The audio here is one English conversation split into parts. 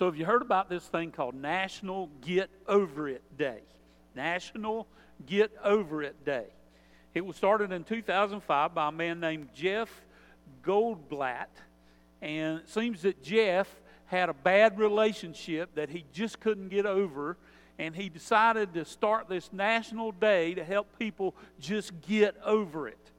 So, have you heard about this thing called National Get Over It Day? National Get Over It Day. It was started in 2005 by a man named Jeff Goldblatt. And it seems that Jeff had a bad relationship that he just couldn't get over. And he decided to start this national day to help people just get over it.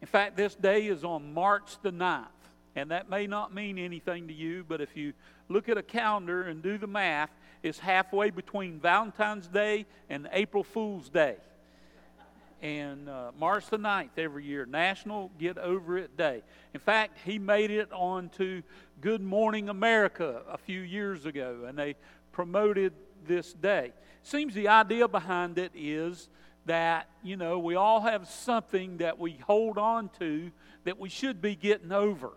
In fact, this day is on March the 9th. And that may not mean anything to you, but if you look at a calendar and do the math, it's halfway between Valentine's Day and April Fool's Day. And uh, March the 9th every year, National Get Over It Day. In fact, he made it on to Good Morning America a few years ago, and they promoted this day. Seems the idea behind it is that, you know, we all have something that we hold on to that we should be getting over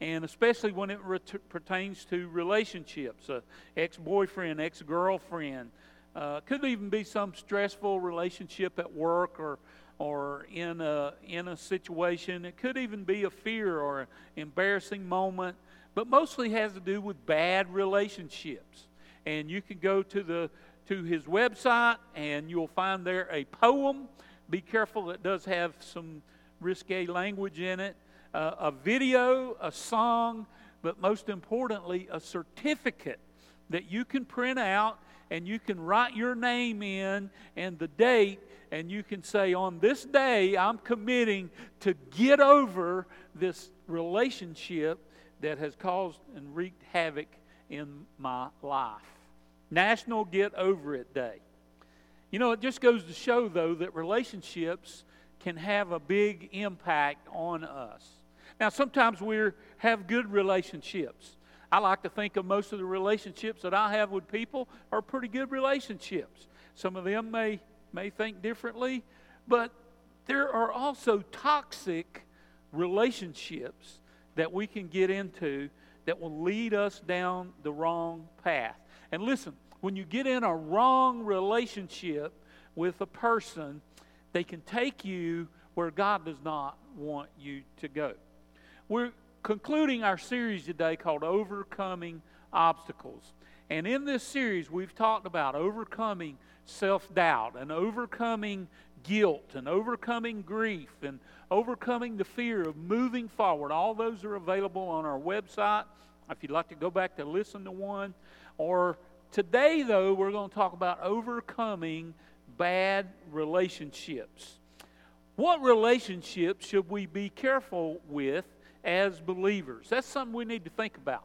and especially when it ret- pertains to relationships uh, ex boyfriend, ex girlfriend. Uh, could even be some stressful relationship at work or, or in, a, in a situation. It could even be a fear or an embarrassing moment, but mostly has to do with bad relationships. And you can go to, the, to his website and you'll find there a poem. Be careful, it does have some risque language in it uh, a video, a song, but most importantly, a certificate that you can print out and you can write your name in and the date, and you can say, On this day, I'm committing to get over this relationship that has caused and wreaked havoc in my life. National Get Over It Day. You know, it just goes to show, though, that relationships can have a big impact on us. Now, sometimes we have good relationships. I like to think of most of the relationships that I have with people are pretty good relationships. Some of them may, may think differently, but there are also toxic relationships that we can get into that will lead us down the wrong path. And listen, when you get in a wrong relationship with a person, they can take you where God does not want you to go. We're concluding our series today called Overcoming Obstacles. And in this series, we've talked about overcoming self doubt and overcoming guilt and overcoming grief and overcoming the fear of moving forward. All those are available on our website if you'd like to go back to listen to one. Or today, though, we're going to talk about overcoming bad relationships. What relationships should we be careful with as believers. That's something we need to think about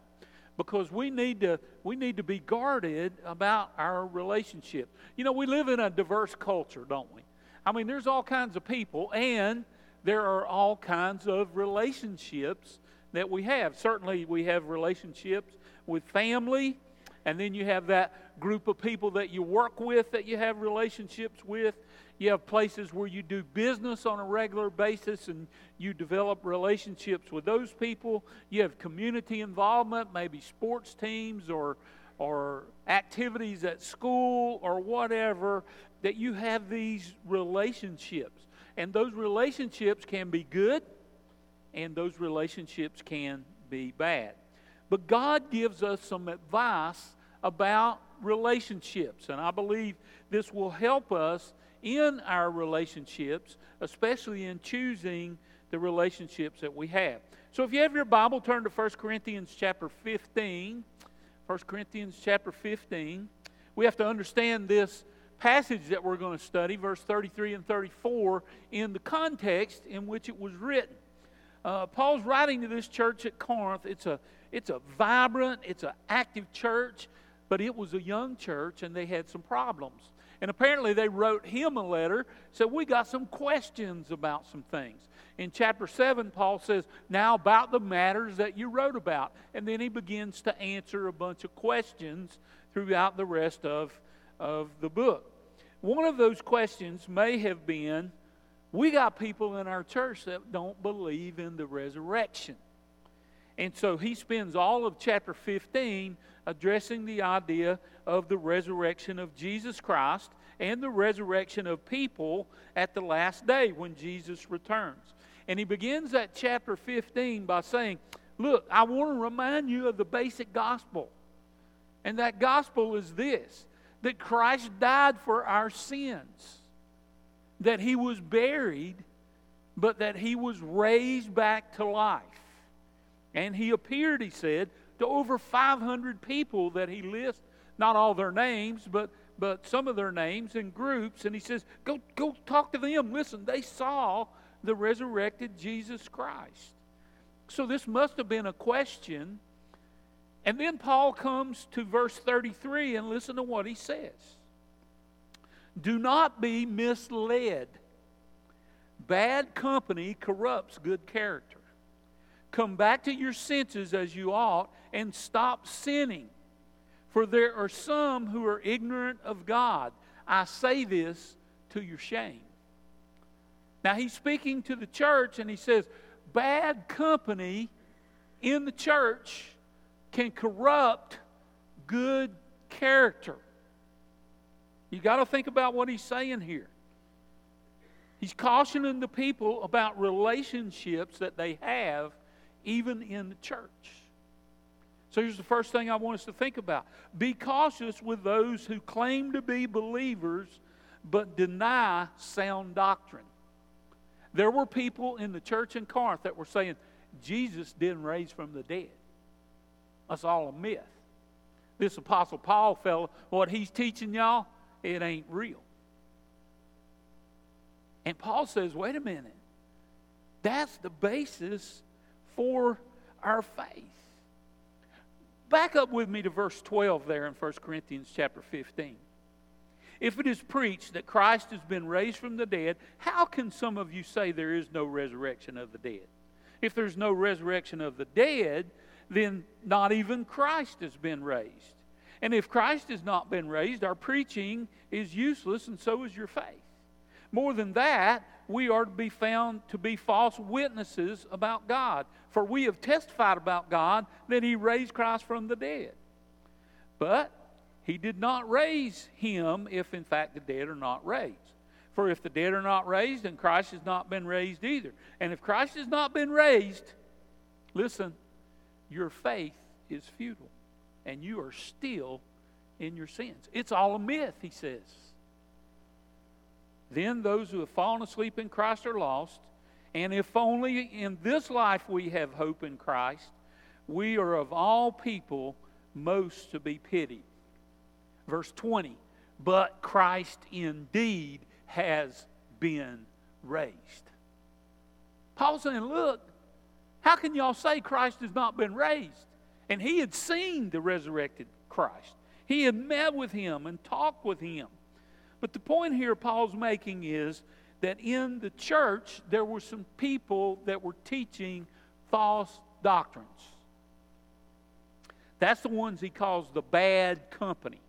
because we need to we need to be guarded about our relationship. You know, we live in a diverse culture, don't we? I mean, there's all kinds of people and there are all kinds of relationships that we have. Certainly we have relationships with family and then you have that group of people that you work with that you have relationships with you have places where you do business on a regular basis and you develop relationships with those people. You have community involvement, maybe sports teams or, or activities at school or whatever, that you have these relationships. And those relationships can be good and those relationships can be bad. But God gives us some advice about relationships, and I believe this will help us in our relationships, especially in choosing the relationships that we have. So if you have your Bible, turn to 1 Corinthians chapter 15. 1 Corinthians chapter 15. We have to understand this passage that we're going to study, verse 33 and 34, in the context in which it was written. Uh, Paul's writing to this church at Corinth. It's a, it's a vibrant, it's an active church, but it was a young church and they had some problems. And apparently they wrote him a letter, said, We got some questions about some things. In chapter 7, Paul says, Now about the matters that you wrote about. And then he begins to answer a bunch of questions throughout the rest of, of the book. One of those questions may have been we got people in our church that don't believe in the resurrection. And so he spends all of chapter 15 addressing the idea of the resurrection of Jesus Christ and the resurrection of people at the last day when Jesus returns. And he begins that chapter 15 by saying, Look, I want to remind you of the basic gospel. And that gospel is this that Christ died for our sins, that he was buried, but that he was raised back to life. And he appeared, he said, to over 500 people that he lists, not all their names, but, but some of their names in groups. And he says, go, go talk to them. Listen, they saw the resurrected Jesus Christ. So this must have been a question. And then Paul comes to verse 33 and listen to what he says. Do not be misled. Bad company corrupts good character. Come back to your senses as you ought and stop sinning. For there are some who are ignorant of God. I say this to your shame. Now he's speaking to the church and he says, bad company in the church can corrupt good character. You got to think about what he's saying here. He's cautioning the people about relationships that they have even in the church. So here's the first thing I want us to think about be cautious with those who claim to be believers but deny sound doctrine. There were people in the church in Corinth that were saying, Jesus didn't raise from the dead. That's all a myth. This Apostle Paul fellow, what he's teaching y'all, it ain't real. And Paul says, wait a minute. That's the basis for our faith. Back up with me to verse 12 there in 1 Corinthians chapter 15. If it is preached that Christ has been raised from the dead, how can some of you say there is no resurrection of the dead? If there's no resurrection of the dead, then not even Christ has been raised. And if Christ has not been raised, our preaching is useless, and so is your faith. More than that, we are to be found to be false witnesses about God. For we have testified about God that He raised Christ from the dead. But he did not raise him if, in fact, the dead are not raised. For if the dead are not raised, then Christ has not been raised either. And if Christ has not been raised, listen, your faith is futile, and you are still in your sins. It's all a myth, he says. Then those who have fallen asleep in Christ are lost. And if only in this life we have hope in Christ, we are of all people most to be pitied. Verse 20, but Christ indeed has been raised. Paul's saying, look, how can y'all say Christ has not been raised? And he had seen the resurrected Christ. He had met with him and talked with him. But the point here Paul's making is that in the church there were some people that were teaching false doctrines. That's the ones he calls the bad company.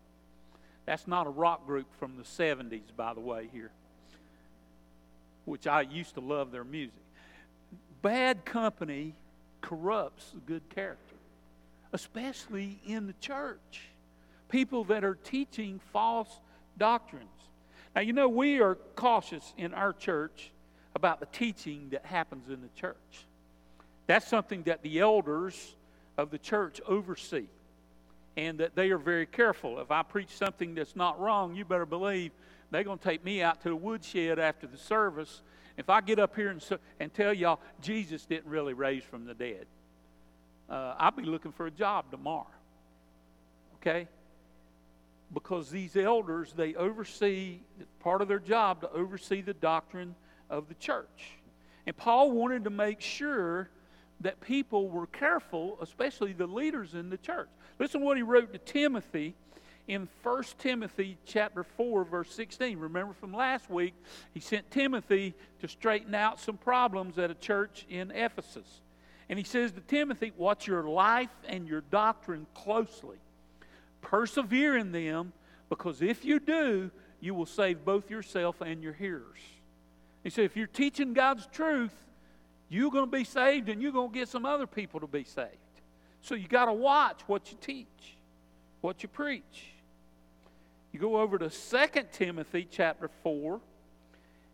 That's not a rock group from the 70s, by the way, here, which I used to love their music. Bad company corrupts good character, especially in the church. People that are teaching false doctrines. Now, you know, we are cautious in our church about the teaching that happens in the church. That's something that the elders of the church oversee and that they are very careful. If I preach something that's not wrong, you better believe they're going to take me out to the woodshed after the service. If I get up here and, and tell y'all Jesus didn't really raise from the dead, uh, I'll be looking for a job tomorrow. Okay? Because these elders, they oversee, part of their job to oversee the doctrine of the church. And Paul wanted to make sure that people were careful, especially the leaders in the church. Listen to what he wrote to Timothy in 1 Timothy chapter 4 verse 16. Remember from last week, he sent Timothy to straighten out some problems at a church in Ephesus. And he says to Timothy, "Watch your life and your doctrine closely. Persevere in them, because if you do, you will save both yourself and your hearers." He said, if you're teaching God's truth, you're going to be saved and you're going to get some other people to be saved. So you got to watch what you teach, what you preach. You go over to 2 Timothy chapter 4,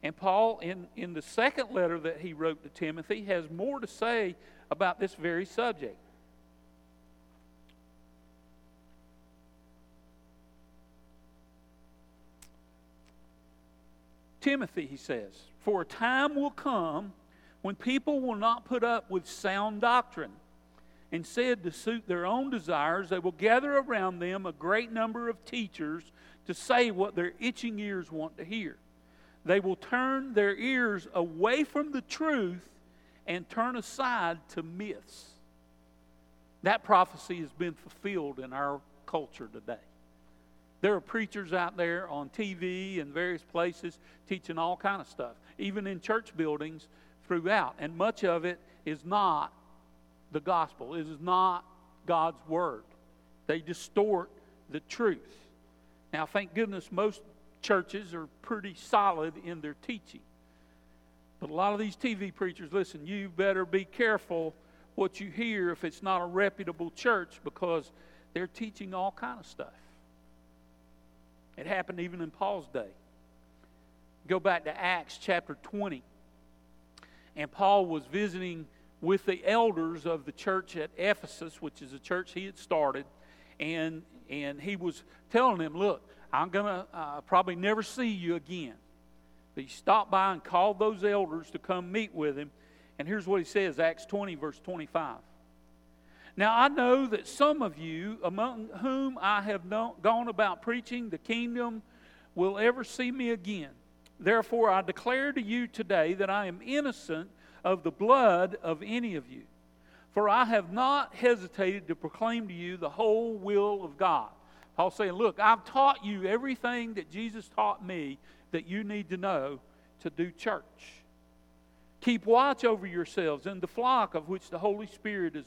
and Paul, in, in the second letter that he wrote to Timothy, has more to say about this very subject. Timothy, he says, For a time will come when people will not put up with sound doctrine. Instead, to suit their own desires, they will gather around them a great number of teachers to say what their itching ears want to hear. They will turn their ears away from the truth and turn aside to myths. That prophecy has been fulfilled in our culture today. There are preachers out there on TV and various places teaching all kind of stuff, even in church buildings throughout. And much of it is not the gospel. It is not God's word. They distort the truth. Now, thank goodness most churches are pretty solid in their teaching. But a lot of these TV preachers, listen, you better be careful what you hear if it's not a reputable church because they're teaching all kind of stuff. It happened even in Paul's day. Go back to Acts chapter 20. And Paul was visiting with the elders of the church at Ephesus, which is a church he had started. And, and he was telling them, Look, I'm going to uh, probably never see you again. But he stopped by and called those elders to come meet with him. And here's what he says Acts 20, verse 25. Now I know that some of you, among whom I have known, gone about preaching the kingdom, will ever see me again. Therefore, I declare to you today that I am innocent of the blood of any of you. For I have not hesitated to proclaim to you the whole will of God. Paul saying, Look, I've taught you everything that Jesus taught me that you need to know to do church. Keep watch over yourselves and the flock of which the Holy Spirit has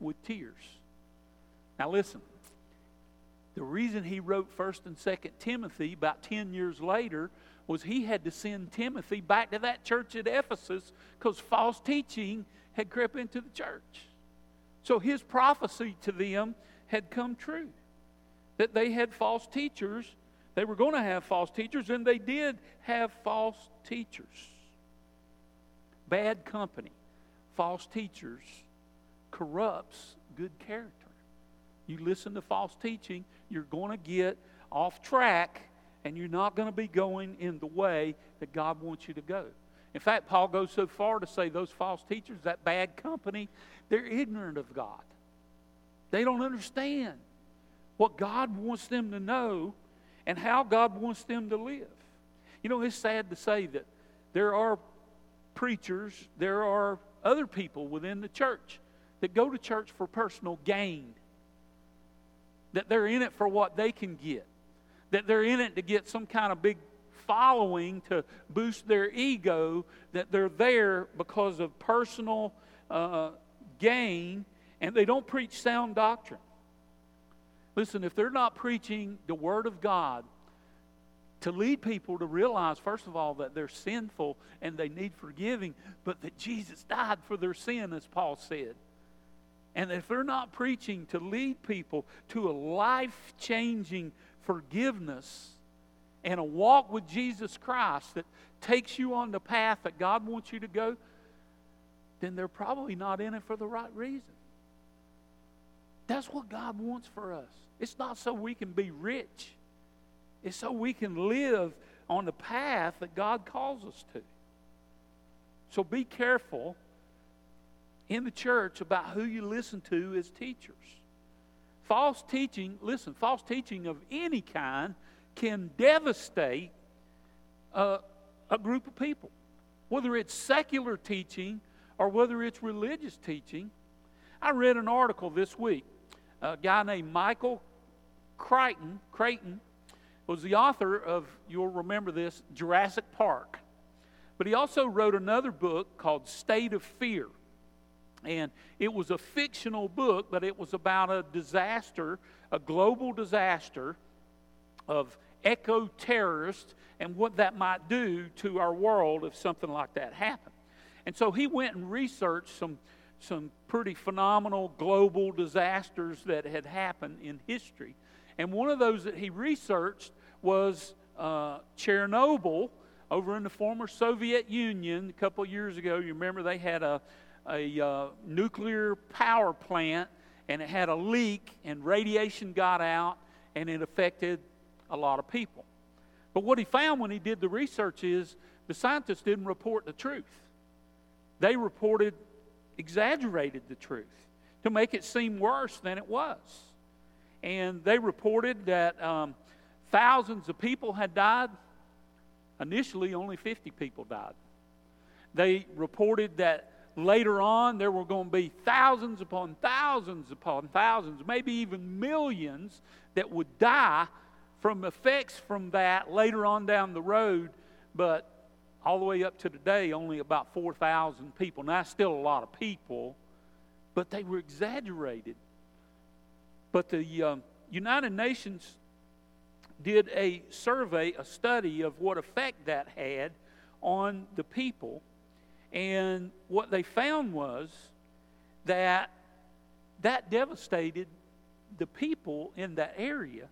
with tears. Now listen. The reason he wrote 1st and 2nd Timothy about 10 years later was he had to send Timothy back to that church at Ephesus because false teaching had crept into the church. So his prophecy to them had come true that they had false teachers. They were going to have false teachers, and they did have false teachers. Bad company, false teachers corrupts good character. You listen to false teaching, you're going to get off track and you're not going to be going in the way that God wants you to go. In fact, Paul goes so far to say those false teachers, that bad company, they're ignorant of God. They don't understand what God wants them to know and how God wants them to live. You know, it's sad to say that there are preachers, there are other people within the church that go to church for personal gain, that they're in it for what they can get, that they're in it to get some kind of big following to boost their ego, that they're there because of personal uh, gain, and they don't preach sound doctrine. Listen, if they're not preaching the Word of God to lead people to realize, first of all, that they're sinful and they need forgiving, but that Jesus died for their sin, as Paul said. And if they're not preaching to lead people to a life changing forgiveness and a walk with Jesus Christ that takes you on the path that God wants you to go, then they're probably not in it for the right reason. That's what God wants for us. It's not so we can be rich, it's so we can live on the path that God calls us to. So be careful in the church about who you listen to as teachers. False teaching, listen, false teaching of any kind can devastate a, a group of people. Whether it's secular teaching or whether it's religious teaching. I read an article this week a guy named Michael Crichton, Creighton was the author of, you'll remember this, Jurassic Park. But he also wrote another book called State of Fear. And it was a fictional book, but it was about a disaster, a global disaster of eco terrorists and what that might do to our world if something like that happened. And so he went and researched some, some pretty phenomenal global disasters that had happened in history. And one of those that he researched was uh, Chernobyl over in the former Soviet Union a couple years ago. You remember they had a, a uh, nuclear power plant and it had a leak and radiation got out and it affected a lot of people. But what he found when he did the research is the scientists didn't report the truth. They reported, exaggerated the truth to make it seem worse than it was. And they reported that um, thousands of people had died. Initially, only 50 people died. They reported that later on there were going to be thousands upon thousands upon thousands, maybe even millions that would die from effects from that later on down the road. But all the way up to today, only about 4,000 people. Now, that's still a lot of people, but they were exaggerated. But the um, United Nations did a survey, a study of what effect that had on the people. And what they found was that that devastated the people in that area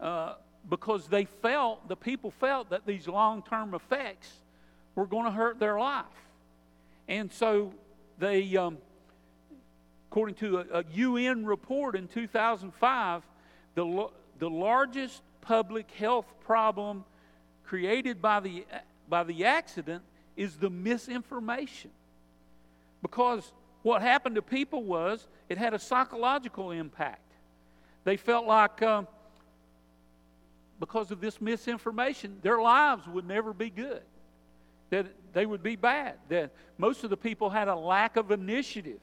uh, because they felt, the people felt that these long term effects were going to hurt their life. And so they, um, according to a, a, UN report in 2005, the, the largest public health problem created by the, by the accident is the misinformation. Because what happened to people was it had a psychological impact. They felt like um, because of this misinformation, their lives would never be good, that they would be bad, that most of the people had a lack of initiative,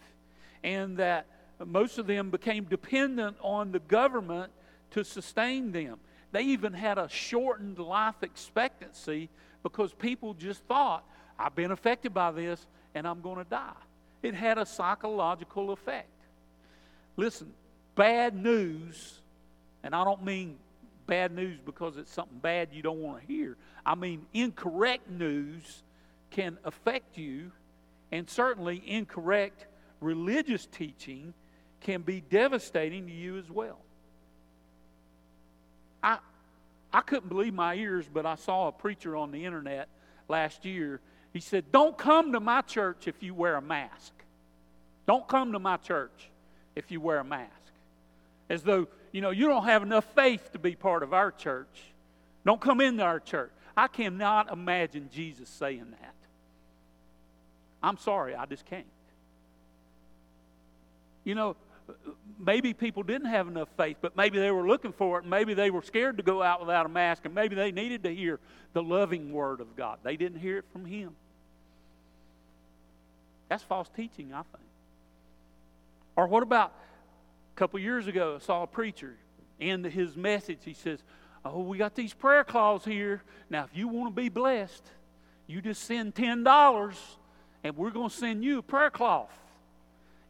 and that most of them became dependent on the government to sustain them. They even had a shortened life expectancy because people just thought, I've been affected by this and I'm going to die. It had a psychological effect. Listen, bad news, and I don't mean bad news because it's something bad you don't want to hear. I mean, incorrect news can affect you, and certainly incorrect religious teaching can be devastating to you as well. I, I couldn't believe my ears, but I saw a preacher on the internet last year. He said, Don't come to my church if you wear a mask. Don't come to my church if you wear a mask. As though you know, you don't have enough faith to be part of our church. Don't come into our church. I cannot imagine Jesus saying that. I'm sorry, I just can't. You know, maybe people didn't have enough faith, but maybe they were looking for it, maybe they were scared to go out without a mask, and maybe they needed to hear the loving word of God. They didn't hear it from Him. That's false teaching, I think. Or what about a couple years ago, I saw a preacher end his message. He says, Oh, we got these prayer claws here. Now, if you want to be blessed, you just send $10 and we're going to send you a prayer cloth.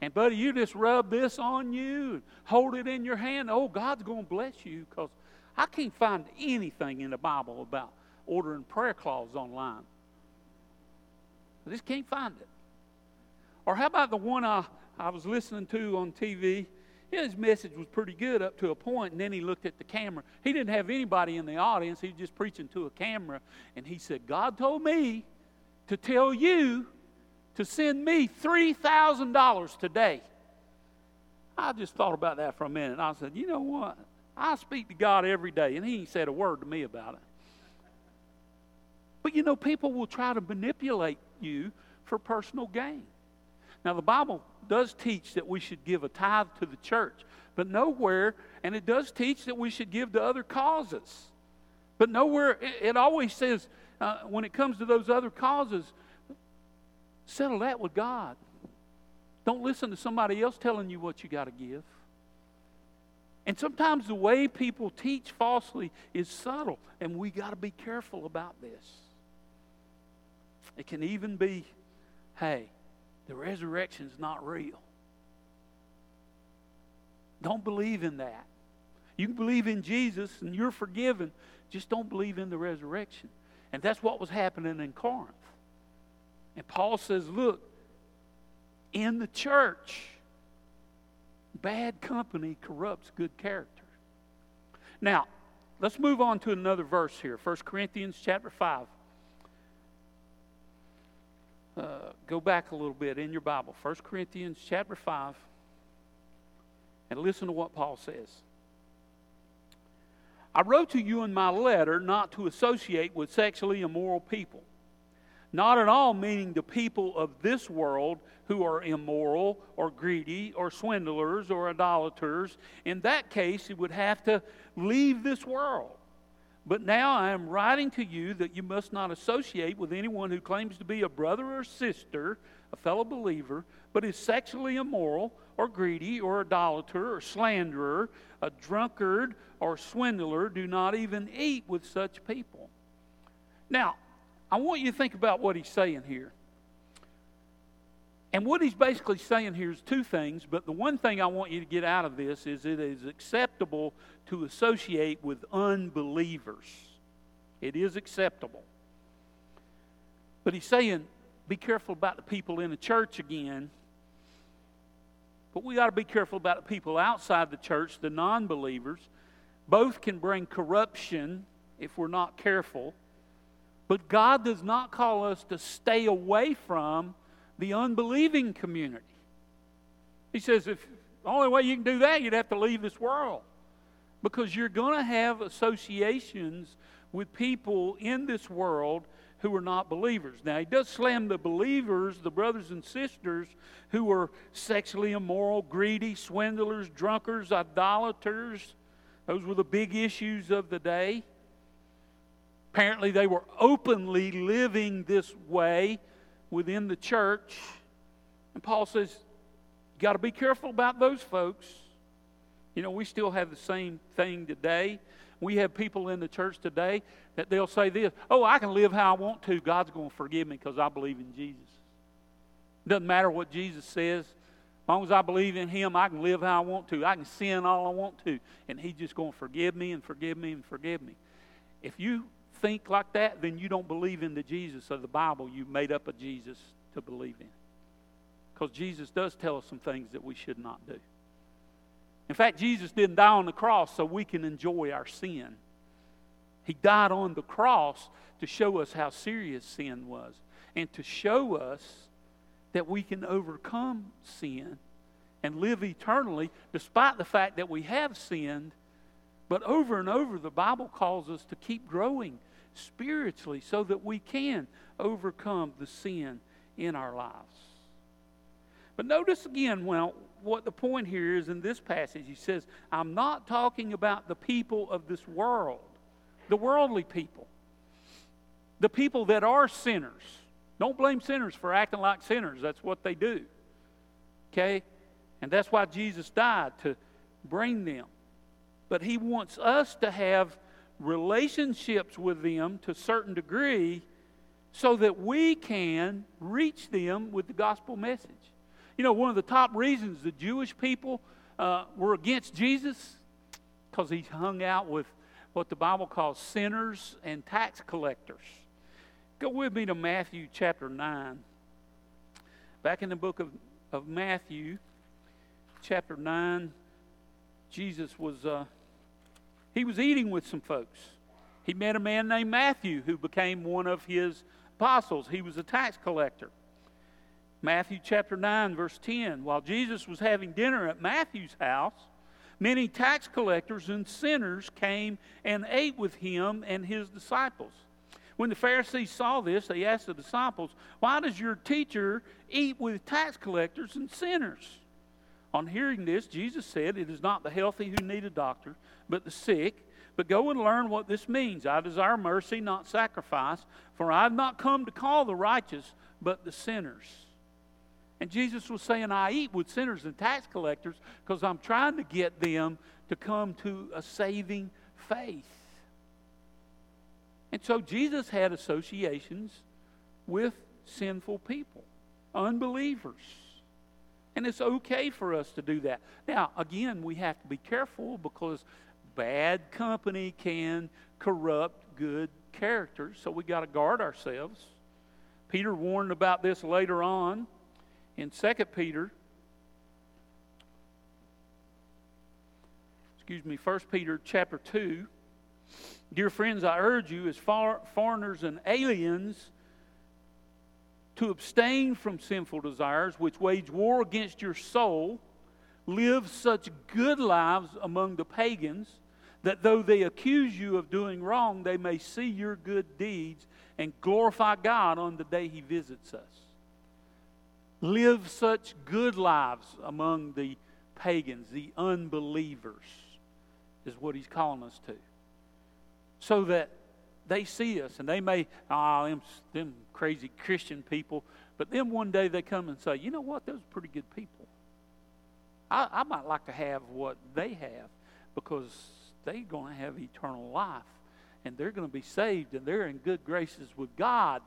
And, buddy, you just rub this on you and hold it in your hand. Oh, God's going to bless you because I can't find anything in the Bible about ordering prayer cloths online. I just can't find it. Or how about the one I, I was listening to on TV? his message was pretty good up to a point, and then he looked at the camera. He didn't have anybody in the audience, he was just preaching to a camera, and he said, God told me to tell you to send me $3,000 today. I just thought about that for a minute. I said, you know what? I speak to God every day, and he ain't said a word to me about it. But you know, people will try to manipulate you for personal gain. Now, the Bible does teach that we should give a tithe to the church, but nowhere, and it does teach that we should give to other causes. But nowhere, it, it always says, uh, when it comes to those other causes, settle that with God. Don't listen to somebody else telling you what you got to give. And sometimes the way people teach falsely is subtle, and we got to be careful about this. It can even be, hey, the resurrection is not real. Don't believe in that. You can believe in Jesus and you're forgiven. Just don't believe in the resurrection. And that's what was happening in Corinth. And Paul says, look, in the church, bad company corrupts good character. Now, let's move on to another verse here 1 Corinthians chapter 5. Uh, go back a little bit in your Bible. 1 Corinthians chapter 5. And listen to what Paul says. I wrote to you in my letter not to associate with sexually immoral people. Not at all meaning the people of this world who are immoral or greedy or swindlers or idolaters. In that case, you would have to leave this world. But now I am writing to you that you must not associate with anyone who claims to be a brother or sister, a fellow believer, but is sexually immoral or greedy or idolater or slanderer, a drunkard or swindler. Do not even eat with such people. Now, I want you to think about what he's saying here. And what he's basically saying here is two things, but the one thing I want you to get out of this is it is acceptable to associate with unbelievers. It is acceptable. But he's saying, be careful about the people in the church again. But we got to be careful about the people outside the church, the non believers. Both can bring corruption if we're not careful. But God does not call us to stay away from the unbelieving community. He says, if the only way you can do that, you'd have to leave this world. Because you're going to have associations with people in this world who are not believers. Now, he does slam the believers, the brothers and sisters who are sexually immoral, greedy, swindlers, drunkards, idolaters. Those were the big issues of the day. Apparently, they were openly living this way within the church. And Paul says, you got to be careful about those folks. You know, we still have the same thing today. We have people in the church today that they'll say this Oh, I can live how I want to. God's going to forgive me because I believe in Jesus. Doesn't matter what Jesus says. As long as I believe in Him, I can live how I want to. I can sin all I want to. And He's just going to forgive me and forgive me and forgive me. If you think like that, then you don't believe in the Jesus of the Bible. You made up a Jesus to believe in. Because Jesus does tell us some things that we should not do. In fact, Jesus didn't die on the cross so we can enjoy our sin. He died on the cross to show us how serious sin was and to show us that we can overcome sin and live eternally despite the fact that we have sinned. But over and over, the Bible calls us to keep growing spiritually so that we can overcome the sin in our lives. But notice again, well, what the point here is in this passage. He says, I'm not talking about the people of this world, the worldly people, the people that are sinners. Don't blame sinners for acting like sinners. That's what they do. Okay? And that's why Jesus died, to bring them. But he wants us to have relationships with them to a certain degree so that we can reach them with the gospel message. You know, one of the top reasons the Jewish people uh, were against Jesus because he hung out with what the Bible calls sinners and tax collectors. Go with me to Matthew chapter 9. Back in the book of, of Matthew, chapter 9, Jesus was uh, he was eating with some folks. He met a man named Matthew who became one of his apostles. He was a tax collector. Matthew chapter 9, verse 10. While Jesus was having dinner at Matthew's house, many tax collectors and sinners came and ate with him and his disciples. When the Pharisees saw this, they asked the disciples, Why does your teacher eat with tax collectors and sinners? On hearing this, Jesus said, It is not the healthy who need a doctor, but the sick. But go and learn what this means. I desire mercy, not sacrifice, for I have not come to call the righteous, but the sinners. And Jesus was saying, I eat with sinners and tax collectors because I'm trying to get them to come to a saving faith. And so Jesus had associations with sinful people, unbelievers. And it's okay for us to do that. Now, again, we have to be careful because bad company can corrupt good character, so we got to guard ourselves. Peter warned about this later on in 2 Peter. Excuse me, 1 Peter chapter 2. Dear friends, I urge you, as far, foreigners and aliens, to abstain from sinful desires which wage war against your soul. Live such good lives among the pagans that though they accuse you of doing wrong, they may see your good deeds and glorify God on the day He visits us. Live such good lives among the pagans, the unbelievers, is what He's calling us to. So that they see us and they may, ah, oh, them, them crazy Christian people, but then one day they come and say, you know what, those are pretty good people. I, I might like to have what they have because they're going to have eternal life and they're going to be saved and they're in good graces with God.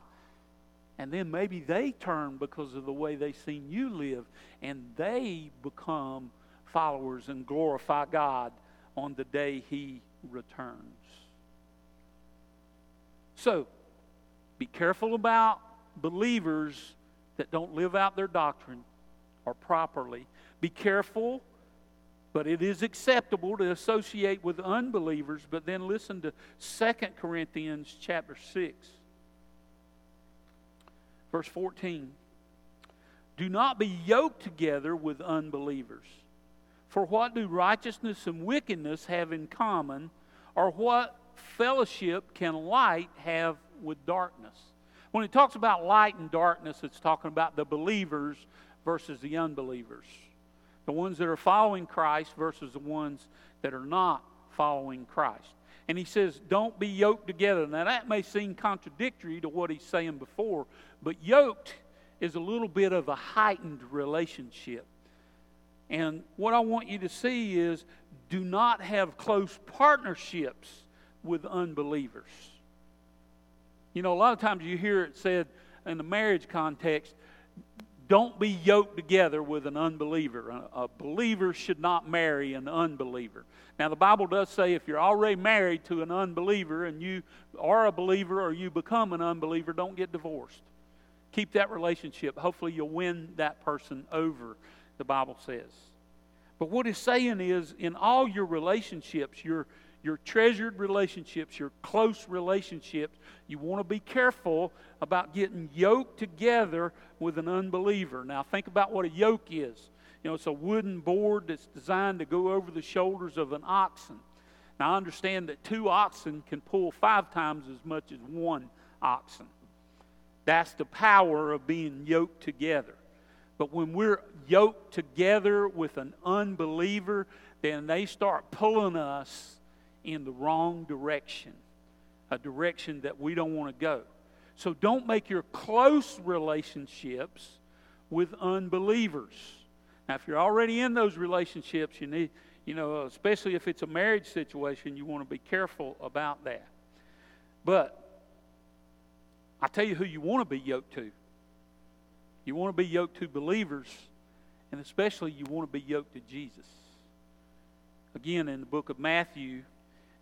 And then maybe they turn because of the way they've seen you live and they become followers and glorify God on the day He returns. So, be careful about believers that don't live out their doctrine or properly. Be careful, but it is acceptable to associate with unbelievers. But then listen to 2 Corinthians chapter 6, verse 14. Do not be yoked together with unbelievers. For what do righteousness and wickedness have in common, or what fellowship can light have with darkness? When it talks about light and darkness, it's talking about the believers versus the unbelievers. The ones that are following Christ versus the ones that are not following Christ. And he says, don't be yoked together. Now, that may seem contradictory to what he's saying before, but yoked is a little bit of a heightened relationship. And what I want you to see is do not have close partnerships with unbelievers. You know, a lot of times you hear it said in the marriage context, don't be yoked together with an unbeliever. A, believer should not marry an unbeliever. Now, the Bible does say if you're already married to an unbeliever and you are a believer or you become an unbeliever, don't get divorced. Keep that relationship. Hopefully, you'll win that person over, the Bible says. But what it's saying is, in all your relationships, your your treasured relationships, your close relationships, you want to be careful about getting yoked together with an unbeliever. Now, think about what a yoke is. You know, it's a wooden board that's designed to go over the shoulders of an oxen. Now, I understand that two oxen can pull five times as much as one oxen. That's the power of being yoked together. But when we're yoked together with an unbeliever, then they start pulling us in the wrong direction, a direction that we don't want to go. So don't make your close relationships with unbelievers. Now, if you're already in those relationships, you need, you know, especially if it's a marriage situation, you want to be careful about that. But I tell you who you want to be yoked to. You want to be yoked to believers, and especially you want to be yoked to Jesus. Again, in the book of Matthew,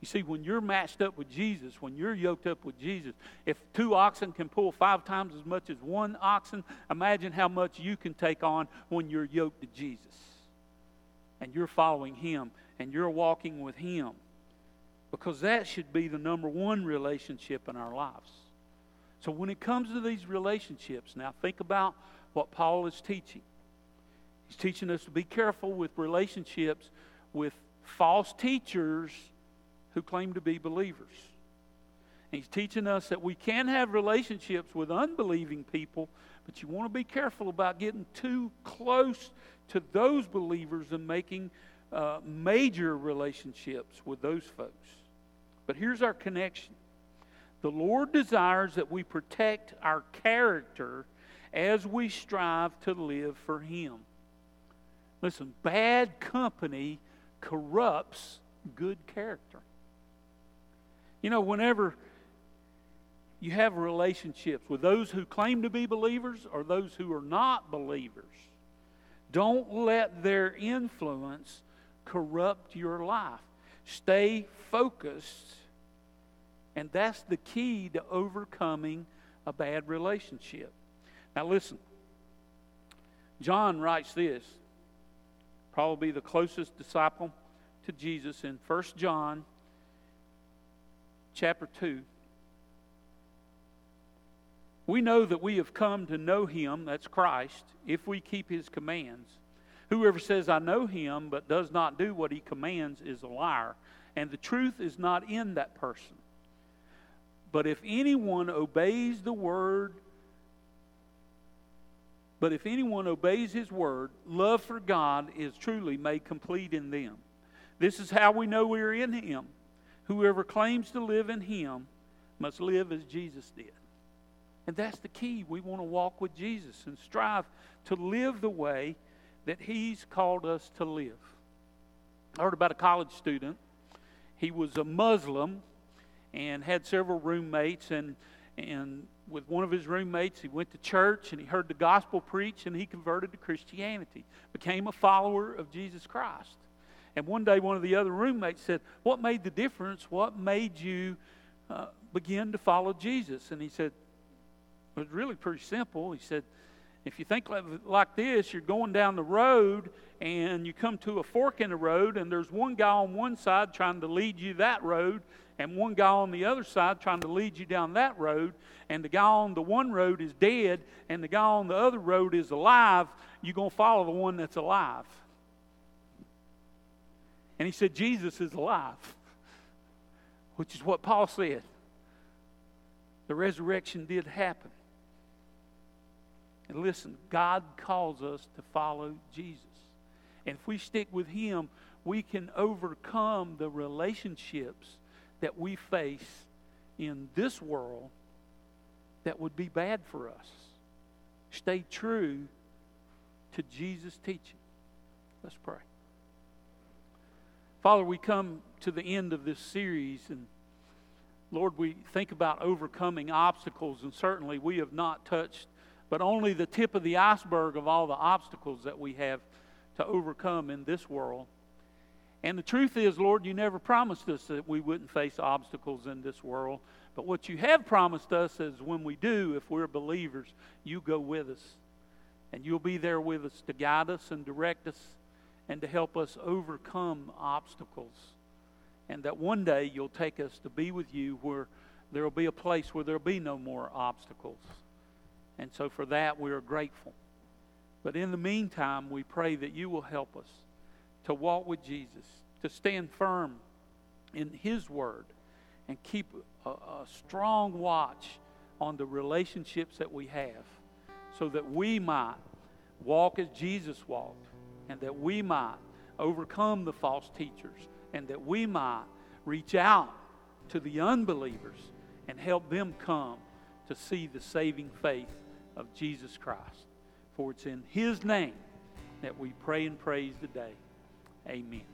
You see, when you're matched up with Jesus, when you're yoked up with Jesus, if two oxen can pull five times as much as one oxen, imagine how much you can take on when you're yoked to Jesus. And you're following Him and you're walking with Him. Because that should be the number one relationship in our lives. So when it comes to these relationships, now think about what Paul is teaching. He's teaching us to be careful with relationships with false teachers who claim to be believers. And he's teaching us that we can have relationships with unbelieving people, but you want to be careful about getting too close to those believers and making uh, major relationships with those folks. But here's our connection the Lord desires that we protect our character as we strive to live for Him. Listen, bad company corrupts good character. You know, whenever you have relationships with those who claim to be believers or those who are not believers, don't let their influence corrupt your life. Stay focused. And that's the key to overcoming a bad relationship. Now, listen. John writes this, probably the closest disciple to Jesus in 1 John chapter 2. We know that we have come to know him, that's Christ, if we keep his commands. Whoever says, I know him, but does not do what he commands, is a liar, and the truth is not in that person. But if anyone obeys the word, but if anyone obeys his word, love for God is truly made complete in them. This is how we know we're in him. Whoever claims to live in him must live as Jesus did. And that's the key. We want to walk with Jesus and strive to live the way that He's called us to live. I heard about a college student. He was a Muslim and had several roommates, and, and with one of his roommates, he went to church and he heard the gospel preached and he converted to Christianity, became a follower of Jesus Christ. And one day, one of the other roommates said, What made the difference? What made you uh, begin to follow Jesus? And he said, It was really pretty simple. He said, if you think like this, you're going down the road and you come to a fork in the road, and there's one guy on one side trying to lead you that road, and one guy on the other side trying to lead you down that road, and the guy on the one road is dead, and the guy on the other road is alive, you're going to follow the one that's alive. And he said, Jesus is alive, which is what Paul said. The resurrection did happen. And listen, God calls us to follow Jesus. And if we stick with Him, we can overcome the relationships that we face in this world that would be bad for us. Stay true to Jesus' teaching. Let's pray. Father, we come to the end of this series, and Lord, we think about overcoming obstacles, and certainly we have not touched but only the tip of the iceberg of all the obstacles that we have to overcome in this world. And the truth is, Lord, you never promised us that we wouldn't face obstacles in this world. But what you have promised us is when we do, if we're believers, you go with us. And you'll be there with us to guide us and direct us and to help us overcome obstacles. And that one day you'll take us to be with you where there will be a place where there'll be no more obstacles. And so for that, we are grateful. But in the meantime, we pray that you will help us to walk with Jesus, to stand firm in His Word, and keep a, a strong watch on the relationships that we have so that we might walk as Jesus walked and that we might overcome the false teachers and that we might reach out to the unbelievers and help them come to see the saving faith of Jesus Christ. For it's in His name that we pray and praise today. Amen.